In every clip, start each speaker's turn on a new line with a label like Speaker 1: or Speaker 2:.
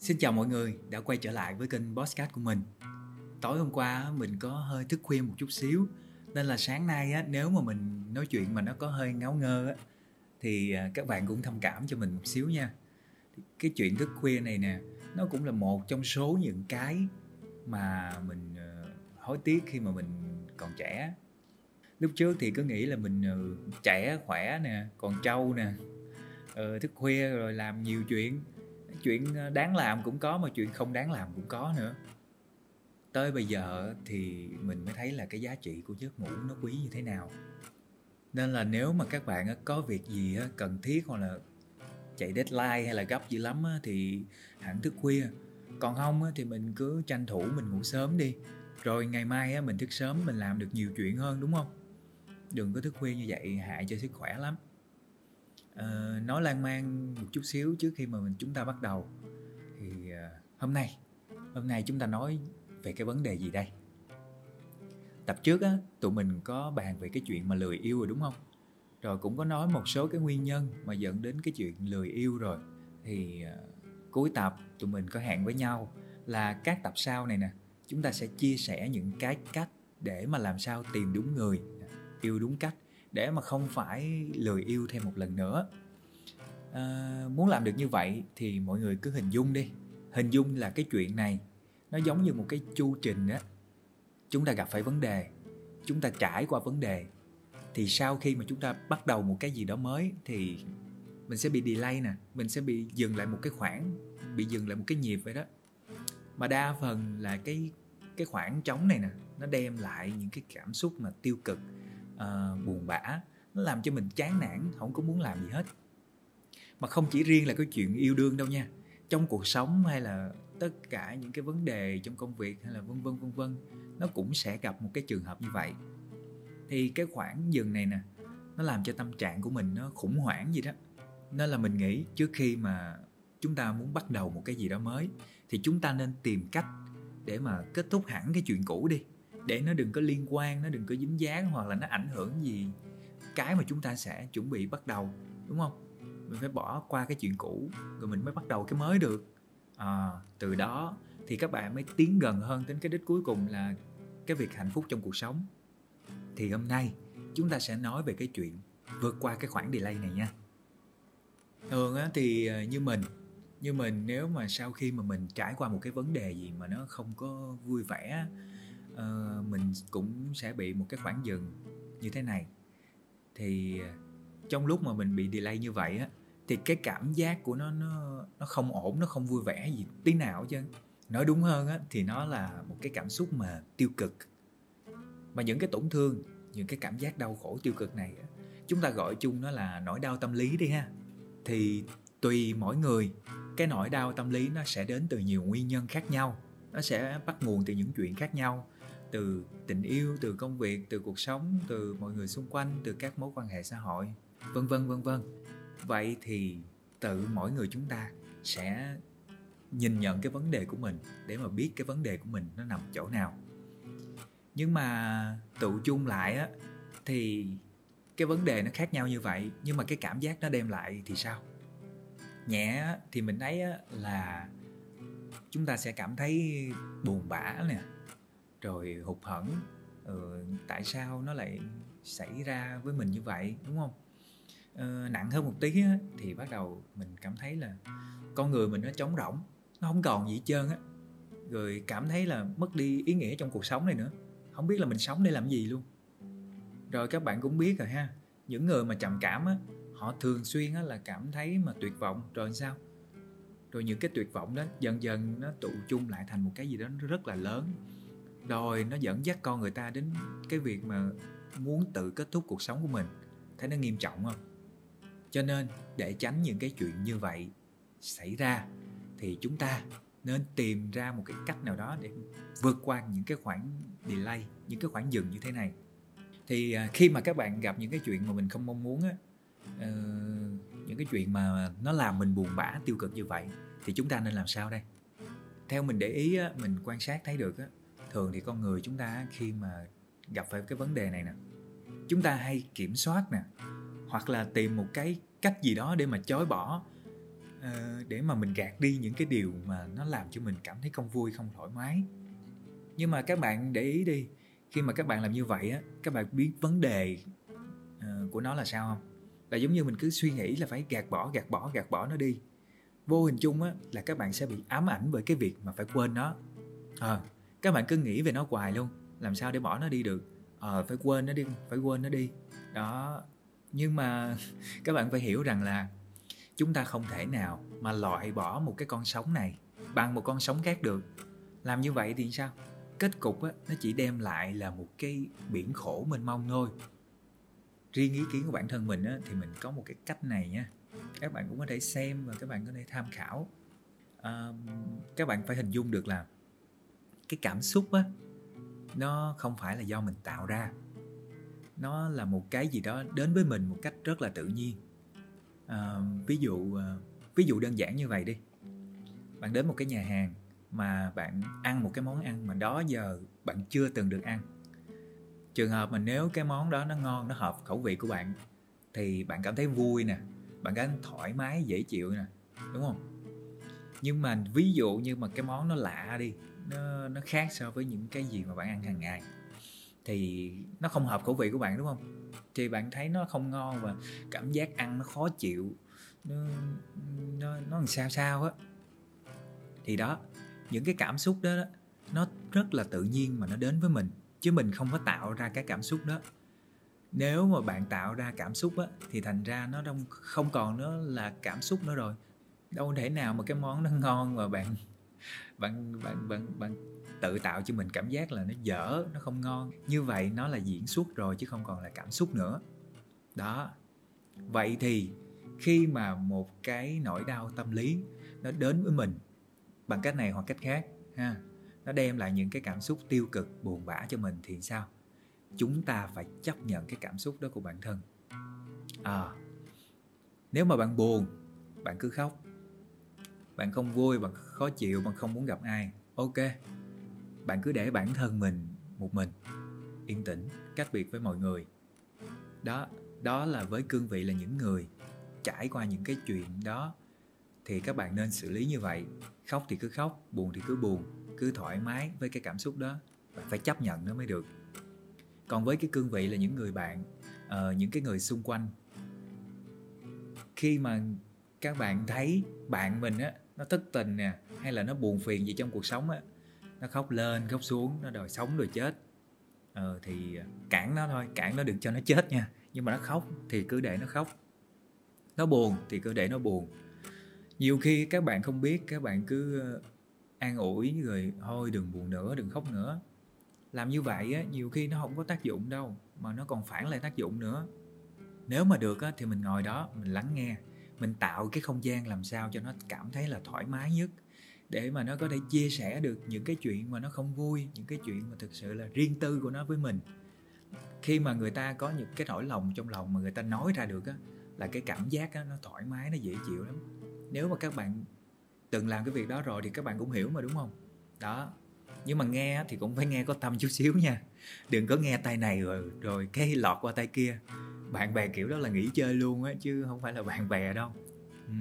Speaker 1: Xin chào mọi người đã quay trở lại với kênh Bosscat của mình. Tối hôm qua mình có hơi thức khuya một chút xíu nên là sáng nay á, nếu mà mình nói chuyện mà nó có hơi ngáo ngơ á, thì à, các bạn cũng thông cảm cho mình một xíu nha. Cái chuyện thức khuya này nè nó cũng là một trong số những cái mà mình à, hối tiếc khi mà mình còn trẻ. Lúc trước thì cứ nghĩ là mình ừ, trẻ khỏe nè, còn trâu nè, ờ, thức khuya rồi làm nhiều chuyện chuyện ờ, đáng làm cũng có mà chuyện không đáng làm cũng có nữa. Tới bây giờ thì mình mới thấy là cái giá trị của giấc ngủ nó quý như thế nào. Nên là nếu mà các bạn ờ, có việc gì ờ, cần thiết hoặc là chạy deadline hay là gấp dữ lắm thì hẳn thức khuya. Còn không thì mình cứ tranh thủ mình ngủ sớm đi. Rồi ngày mai mình thức sớm mình làm được nhiều chuyện hơn, đúng không? Đừng có thức khuya như vậy, hại cho sức khỏe lắm. Ờ, uh, nói lan man một chút xíu trước khi mà mình chúng ta bắt đầu. Thì uh, hôm nay hôm nay chúng ta nói về cái vấn đề gì đây? Tập trước á tụi mình có bàn về cái chuyện mà lười yêu rồi đúng không? Rồi cũng có nói một số cái nguyên nhân mà dẫn đến cái chuyện lười yêu rồi. Thì uh, cuối tập tụi mình có hẹn với nhau là các tập sau này nè chúng ta sẽ chia sẻ những cái cách để mà làm sao tìm đúng người yêu đúng cách để mà không phải lười yêu thêm một lần nữa. À, muốn làm được như vậy thì mọi người cứ hình dung đi. Hình dung là cái chuyện này nó giống như một cái chu trình á. Chúng ta gặp phải vấn đề chúng ta trải qua vấn đề thì sau khi mà chúng ta bắt đầu một cái gì đó mới thì mình sẽ bị delay nè mình sẽ bị dừng lại một cái khoảng bị dừng lại một cái nhịp vậy đó. Mà đa phần là cái cái khoảng trống này nè nó đem lại những cái cảm xúc mà tiêu cực uh, buồn bã nó làm cho mình chán nản không có muốn làm gì hết. Mà không chỉ riêng là cái chuyện yêu đương đâu nha trong cuộc sống hay là tất cả những cái vấn đề trong công việc hay là vân vân vân vân nó cũng sẽ gặp một cái trường hợp như vậy. Thì cái khoảng dừng này nè nó làm cho tâm trạng của mình nó khủng hoảng gì đó. Nên là mình nghĩ trước khi mà chúng ta muốn bắt đầu một cái gì đó mới thì chúng ta nên tìm cách để mà kết thúc hẳn cái chuyện cũ đi để nó đừng có liên quan nó đừng có dính dáng hoặc là nó ảnh hưởng gì cái mà chúng ta sẽ chuẩn bị bắt đầu đúng không? Mình phải bỏ qua cái chuyện cũ rồi mình mới bắt đầu cái mới được. À, từ đó thì các bạn mới tiến gần hơn đến cái đích cuối cùng là cái việc hạnh phúc trong cuộc sống. Thì hôm nay chúng ta sẽ nói về cái chuyện vượt qua cái khoảng delay này nha. Thường á thì à, như mình như mình nếu mà sau khi mà mình trải qua một cái vấn đề gì mà nó không có vui vẻ uh, mình cũng sẽ bị một cái khoảng dừng như thế này. Thì ờ, trong lúc mà mình bị delay như vậy á thì cái cảm giác của nó nó nó không ổn nó không vui vẻ gì tí nào chứ nói đúng hơn á thì nó là một cái cảm xúc mà tiêu cực. Mà những cái tổn thương những cái cảm giác đau khổ tiêu cực này á, chúng ta gọi chung nó là nỗi đau tâm lý đi ha. Thì tùy mỗi người cái nỗi đau tâm lý nó sẽ đến từ nhiều nguyên nhân khác nhau. Nó sẽ bắt nguồn từ những chuyện khác nhau từ tình yêu, từ công việc, từ cuộc sống, từ mọi người xung quanh, từ các mối quan hệ xã hội, vân vân vân vân. Vậy thì tự mỗi người chúng ta sẽ nhìn nhận cái vấn đề của mình để mà biết cái vấn đề của mình nó nằm chỗ nào. Nhưng mà tụ chung lại á, thì cái vấn đề nó khác nhau như vậy, nhưng mà cái cảm giác nó đem lại thì sao? Nhẹ thì mình thấy là chúng ta sẽ cảm thấy buồn bã nè rồi hụt hẫng. Ừ, tại sao nó lại xảy ra với mình như vậy đúng không? Ừ, nặng hơn một tí á, thì bắt đầu mình cảm thấy là con người mình nó trống rỗng nó không còn gì hết trơn á. Rồi cảm thấy là mất đi ý nghĩa trong cuộc sống này nữa. Không biết là mình sống để làm gì luôn. Rồi các bạn cũng biết rồi ha những người mà trầm cảm á họ thường xuyên á là cảm thấy mà tuyệt vọng. Rồi sao? Rồi những cái tuyệt vọng đó dần dần nó tụ chung lại thành một cái gì đó rất là lớn rồi nó dẫn dắt con người ta đến cái việc mà muốn tự kết thúc cuộc sống của mình. Thấy nó nghiêm trọng không? Cho nên để tránh những cái chuyện như vậy xảy ra thì chúng ta nên tìm ra một cái cách nào đó để vượt qua những cái khoảng delay những cái khoảng dừng như thế này. Thì à, khi mà các bạn gặp những cái chuyện mà mình không mong muốn á uh, những cái chuyện mà nó làm mình buồn bã tiêu cực như vậy thì chúng ta nên làm sao đây? Theo mình để ý á, mình quan sát thấy được á, thường thì con người chúng ta khi mà gặp phải cái vấn đề này nè chúng ta hay kiểm soát nè hoặc là tìm một cái cách gì đó để mà chối bỏ ờ, để mà mình gạt đi những cái điều mà nó làm cho mình cảm thấy không vui không thoải mái. Nhưng mà các bạn để ý đi khi mà các bạn làm như vậy á các bạn biết vấn đề ờ, của nó là sao không? Là giống như mình cứ suy nghĩ là phải gạt bỏ gạt bỏ gạt bỏ nó đi. Vô hình chung á là các bạn sẽ bị ám ảnh bởi cái việc mà phải quên nó. À, các bạn cứ nghĩ về nó hoài luôn. Làm sao để bỏ nó đi được? Ờ à, phải quên nó đi phải quên nó đi. Đó. Nhưng mà các bạn phải hiểu rằng là chúng ta không thể nào mà loại bỏ một cái con sống này bằng một con sống khác được. Làm như vậy thì sao? Kết cục á nó chỉ đem lại là một cái biển khổ mênh mông thôi. Riêng ý kiến của bản thân mình á, thì mình có một cái cách này nha. Các bạn cũng có thể xem và các bạn có thể tham khảo. À, các bạn phải hình dung được là cái cảm xúc á nó không phải là do mình tạo ra. Nó là một cái gì đó đến với mình một cách rất là tự nhiên. À, ví dụ à, ví dụ đơn giản như vậy đi. Bạn đến một cái nhà hàng mà bạn ăn một cái món ăn mà đó giờ bạn chưa từng được ăn. Trường hợp mà nếu cái món đó nó ngon nó hợp khẩu vị của bạn thì bạn cảm thấy vui nè bạn cảm thấy thoải mái dễ chịu nè đúng không? Nhưng mà ví dụ như mà cái món nó lạ đi nó nó khác so với những cái gì mà bạn ăn hàng ngày. Thì nó không hợp khẩu vị của bạn đúng không? Thì bạn thấy nó không ngon và cảm giác ăn nó khó chịu nó nó nó làm sao sao á. Thì đó những cái cảm xúc đó, đó nó rất là tự nhiên mà nó đến với mình chứ mình không có tạo ra cái cảm xúc đó. Nếu mà bạn tạo ra cảm xúc á thì thành ra nó không không còn nữa là cảm xúc nữa rồi. Đâu thể nào mà cái món nó ngon mà bạn bạn bạn bạn bạn tự tạo cho mình cảm giác là nó dở, nó không ngon. Như vậy nó là diễn xuất rồi chứ không còn là cảm xúc nữa. Đó. Vậy thì khi mà một cái nỗi đau tâm lý nó đến với mình bằng cách này hoặc cách khác, ha, nó đem lại những cái cảm xúc tiêu cực, buồn bã cho mình thì sao? Chúng ta phải chấp nhận cái cảm xúc đó của bản thân. À nếu mà bạn buồn, bạn cứ khóc bạn không vui bạn khó chịu bạn không muốn gặp ai. Ok bạn cứ để bản thân mình một mình. Yên tĩnh cách biệt với mọi người. Đó đó là với cương vị là những người trải qua những cái chuyện đó. Thì các bạn nên xử lý như vậy. Khóc thì cứ khóc buồn thì cứ buồn. Cứ thoải mái với cái cảm xúc đó. Bạn phải chấp nhận nó mới được. Còn với cái cương vị là những người bạn uh, những cái người xung quanh khi mà các bạn thấy bạn mình á nó thất tình nè hay là nó buồn phiền gì trong cuộc sống á nó khóc lên khóc xuống nó đòi sống đòi chết. Ờ, thì cản nó thôi cản nó đừng cho nó chết nha. Nhưng mà nó khóc thì cứ để nó khóc. Nó buồn thì cứ để nó buồn. Nhiều khi các bạn không biết các bạn cứ ờ, an ủi rồi thôi đừng buồn nữa đừng khóc nữa. Làm như vậy á nhiều khi nó không có tác dụng đâu mà nó còn phản lại tác dụng nữa. Nếu mà được á thì mình ngồi đó mình lắng nghe mình tạo cái không gian làm sao cho nó cảm thấy là thoải mái nhất, để mà nó có thể chia sẻ được những cái chuyện mà nó không vui, những cái chuyện mà thực sự là riêng tư của nó với mình. Khi mà người ta có những cái nỗi lòng trong lòng mà người ta nói ra được á, là cái cảm giác á, nó thoải mái, nó dễ chịu lắm. Nếu mà các bạn từng làm cái việc đó rồi thì các bạn cũng hiểu mà, đúng không? Đó. Nhưng mà nghe thì cũng phải nghe có tâm chút xíu nha. Đừng có nghe tay này rồi rồi cái lọt qua tay kia bạn bè kiểu đó là nghỉ chơi luôn á chứ không phải là bạn bè đâu. Ừ.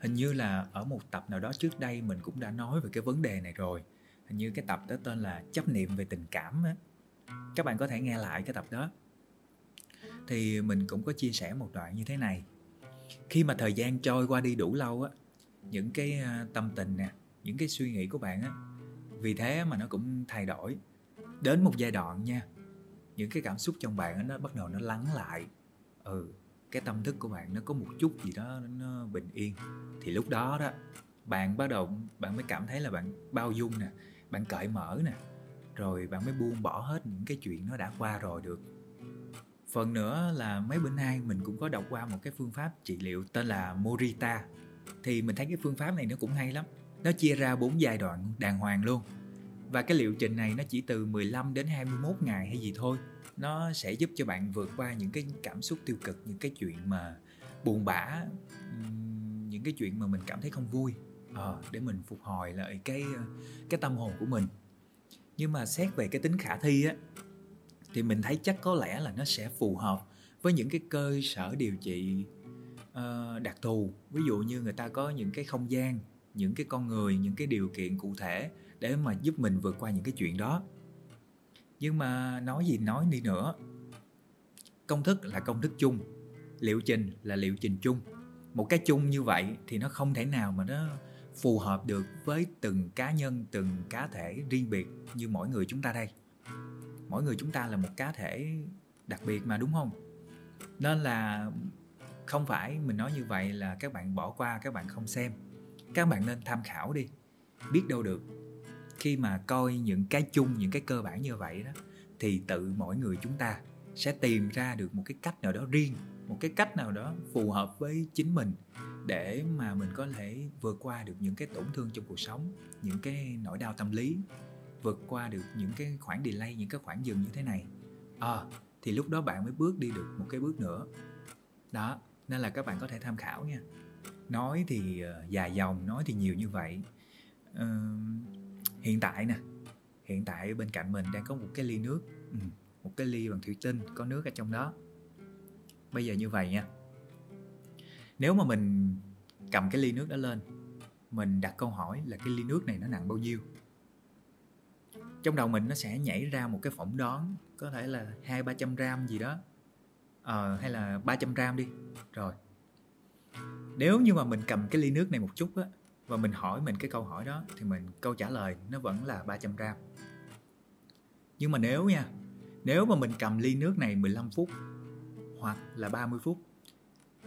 Speaker 1: hình như là ở một tập nào đó trước đây mình cũng đã nói về cái vấn đề này rồi. Hình như cái tập đó tên là chấp niệm về tình cảm á. Các bạn có thể nghe lại cái tập đó. Thì mình cũng có chia sẻ một đoạn như thế này. Khi mà thời gian trôi qua đi đủ lâu á những cái à, tâm tình nè những cái suy nghĩ của bạn á vì thế mà nó cũng thay đổi. Đến một giai đoạn nha những cái cảm xúc trong bạn nó bắt đầu nó lắng lại. Ừ cái tâm thức của bạn nó có một chút gì đó nó bình yên. Thì lúc đó đó, bạn bắt đầu, bạn mới cảm thấy là bạn bao dung nè, bạn cởi mở nè, rồi bạn mới buông bỏ hết những cái chuyện nó đã qua rồi được. Phần nữa là mấy bữa nay mình cũng có đọc qua một cái phương pháp trị liệu tên là Morita. Thì mình thấy cái phương pháp này nó cũng hay lắm. Nó chia ra bốn giai đoạn đàng hoàng luôn và cái liệu trình này nó chỉ từ 15 đến 21 ngày hay gì thôi. Nó sẽ giúp cho bạn vượt qua những cái cảm xúc tiêu cực những cái chuyện mà buồn bã những cái chuyện mà mình cảm thấy không vui à, để mình phục hồi lại cái ờ, cái tâm hồn của mình. Nhưng mà xét về cái tính khả thi á thì mình thấy chắc có lẽ là nó sẽ phù hợp với những cái cơ sở điều trị uh, đặc thù. Ví dụ như người ta có những cái không gian những cái con người những cái điều kiện cụ thể để mà giúp mình vượt qua những cái chuyện đó. Nhưng mà nói gì nói đi nữa. Công thức là công thức chung, liệu trình là liệu trình chung. Một cái chung như vậy thì nó không thể nào mà nó phù hợp được với từng cá nhân, từng cá thể riêng biệt như mỗi người chúng ta đây. Mỗi người chúng ta là một cá thể đặc biệt mà, đúng không? Nên là không phải mình nói như vậy là các bạn bỏ qua, các bạn không xem. Các bạn nên tham khảo đi. Biết đâu được khi mà coi những cái chung những cái cơ bản như vậy đó thì tự mỗi người chúng ta sẽ tìm ra được một cái cách nào đó riêng một cái cách nào đó phù hợp với chính mình để mà mình có thể vượt qua được những cái tổn thương trong cuộc sống những cái nỗi đau tâm lý vượt qua được những cái khoảng delay những cái khoảng dừng như thế này. À, thì lúc đó bạn mới bước đi được một cái bước nữa. Đó nên là các bạn có thể tham khảo nha. Nói thì ờ, dài dòng nói thì nhiều như vậy. Uh, hiện tại nè hiện tại bên cạnh mình đang có một cái ly nước ừ, một cái ly bằng thủy tinh có nước ở trong đó. Bây giờ như vậy nha nếu mà mình cầm cái ly nước đó lên mình đặt câu hỏi là cái ly nước này nó nặng bao nhiêu? Trong đầu mình nó sẽ nhảy ra một cái phỏng đoán có thể là hai ba trăm gram gì đó. Ờ, hay là 300 gram đi. Rồi nếu như mà mình cầm cái ly nước này một chút á và mình hỏi mình cái câu hỏi đó thì mình câu trả lời nó vẫn là 300 gram. Nhưng mà nếu nha nếu mà mình cầm ly nước này 15 phút hoặc là 30 phút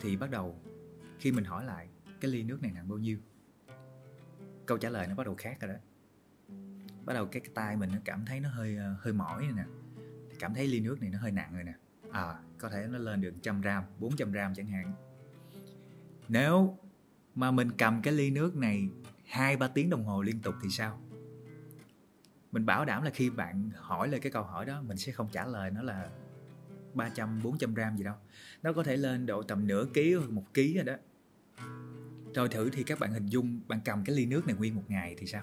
Speaker 1: thì bắt đầu khi mình hỏi lại cái ly nước này nặng bao nhiêu câu trả lời nó bắt đầu khác rồi đó. Bắt đầu cái, cái tay mình nó cảm thấy nó hơi ờ, hơi mỏi nè cảm thấy ly nước này nó hơi nặng rồi nè. À có thể nó lên được trăm gram 400 gram chẳng hạn. Nếu mà mình cầm cái ly nước này hai, ba tiếng đồng hồ liên tục thì sao? Mình bảo đảm là khi bạn hỏi lời cái câu hỏi đó, mình sẽ không trả lời nó là 300 400 gram gì đâu. Nó có thể lên độ tầm nửa ký hoặc một ký rồi đó. Rồi thử thì các bạn hình dung bạn cầm cái ly nước này nguyên một ngày thì sao?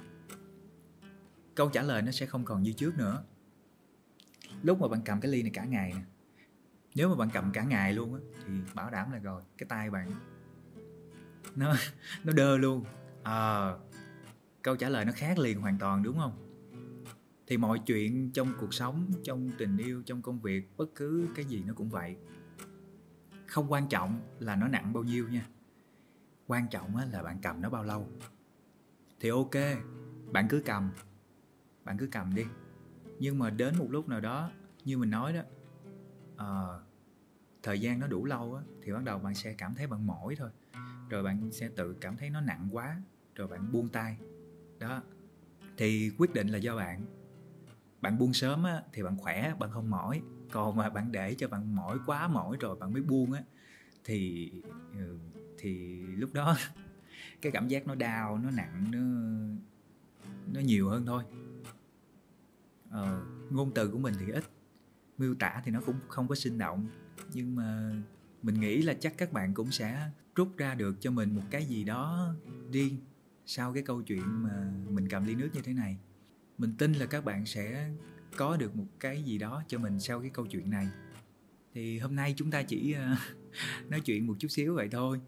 Speaker 1: Câu trả lời nó sẽ không còn như trước nữa. Lúc mà bạn cầm cái ly này cả ngày nè. Nếu mà bạn cầm cả ngày luôn á, thì bảo đảm là rồi, cái tay bạn nó nó đơ luôn. À, câu trả lời nó khác liền hoàn toàn đúng không? Thì mọi chuyện trong cuộc sống trong tình yêu trong công việc bất cứ cái gì nó cũng vậy. Không quan trọng là nó nặng bao nhiêu nha. Quan trọng là bạn cầm nó bao lâu. Thì ok bạn cứ cầm. Bạn cứ cầm đi. Nhưng mà đến một lúc nào đó như mình nói đó à, thời gian nó đủ lâu á, thì bắt đầu bạn sẽ cảm thấy bạn mỏi thôi rồi bạn sẽ tự cảm thấy nó nặng quá rồi bạn buông tay. Đó thì quyết định là do bạn. Bạn buông sớm á, thì bạn khỏe bạn không mỏi. Còn mà bạn để cho bạn mỏi quá mỏi rồi bạn mới buông á thì ừ, thì lúc đó cái cảm giác nó đau nó nặng nó nó nhiều hơn thôi. Ờ, ngôn từ của mình thì ít miêu tả thì nó cũng không có sinh động. Nhưng mà mình nghĩ là chắc các bạn cũng sẽ rút ra được cho mình một cái gì đó riêng sau cái câu chuyện mà mình cầm ly nước như thế này. Mình tin là các bạn sẽ có được một cái gì đó cho mình sau cái câu chuyện này. Thì hôm nay chúng ta chỉ ờ, nói chuyện một chút xíu vậy thôi.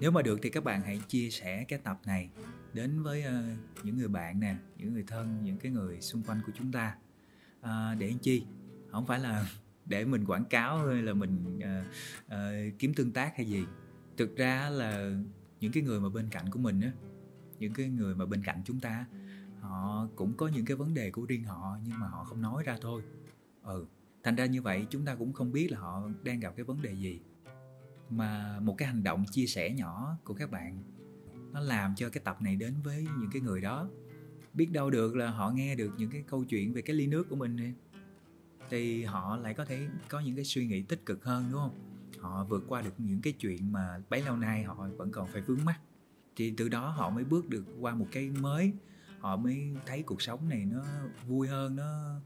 Speaker 1: Nếu mà được thì các bạn hãy chia sẻ cái tập này đến với ờ, những người bạn nè những người thân những cái người xung quanh của chúng ta. À, để làm chi? Không phải là để mình quảng cáo hay là mình uh, uh, kiếm tương tác hay gì thực ra là những cái người mà bên cạnh của mình á, những cái người mà bên cạnh chúng ta họ cũng có những cái vấn đề của riêng họ nhưng mà họ không nói ra thôi. Ừ thành ra như vậy chúng ta cũng không biết là họ đang gặp cái vấn đề gì. Mà một cái hành động chia sẻ nhỏ của các bạn, nó làm cho cái tập này đến với những cái người đó. Biết đâu được là họ nghe được những cái câu chuyện về cái ly nước của mình thì họ lại có thể có những cái suy nghĩ tích cực hơn, đúng không? Họ vượt qua được những cái chuyện mà bấy lâu nay họ vẫn còn phải vướng mắt thì từ đó họ mới bước được qua một cái mới, họ mới thấy cuộc sống này nó vui hơn, nó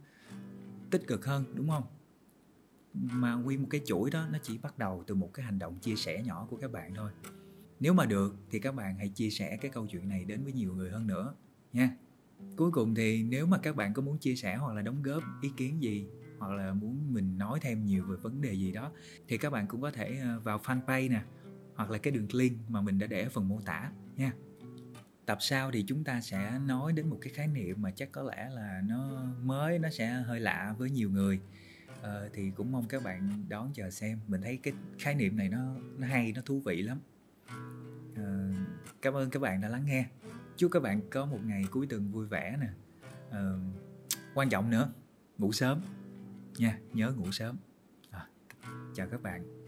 Speaker 1: tích cực hơn, đúng không? Mà nguyên một cái chuỗi đó nó chỉ bắt đầu từ một cái hành động chia sẻ nhỏ của các bạn thôi. Nếu mà được thì các bạn hãy chia sẻ cái câu chuyện này đến với nhiều người hơn nữa nha. Cuối cùng thì nếu mà các bạn có muốn chia sẻ hoặc là đóng góp ý kiến gì hoặc là muốn mình nói thêm nhiều về vấn đề gì đó thì các bạn cũng có thể ờ, vào fanpage nè hoặc là cái đường link mà mình đã để ở phần mô tả nha. Tập sau thì chúng ta sẽ nói đến một cái khái niệm mà chắc có lẽ là nó mới nó sẽ hơi lạ với nhiều người. Ờ, thì cũng mong các bạn đón chờ xem. Mình thấy cái khái niệm này nó nó hay nó thú vị lắm. Ờ, cảm ơn các bạn đã lắng nghe. Chúc các bạn có một ngày cuối tuần vui vẻ nè. Ờ, quan trọng nữa ngủ sớm nha nhớ ngủ sớm. À, chào các bạn.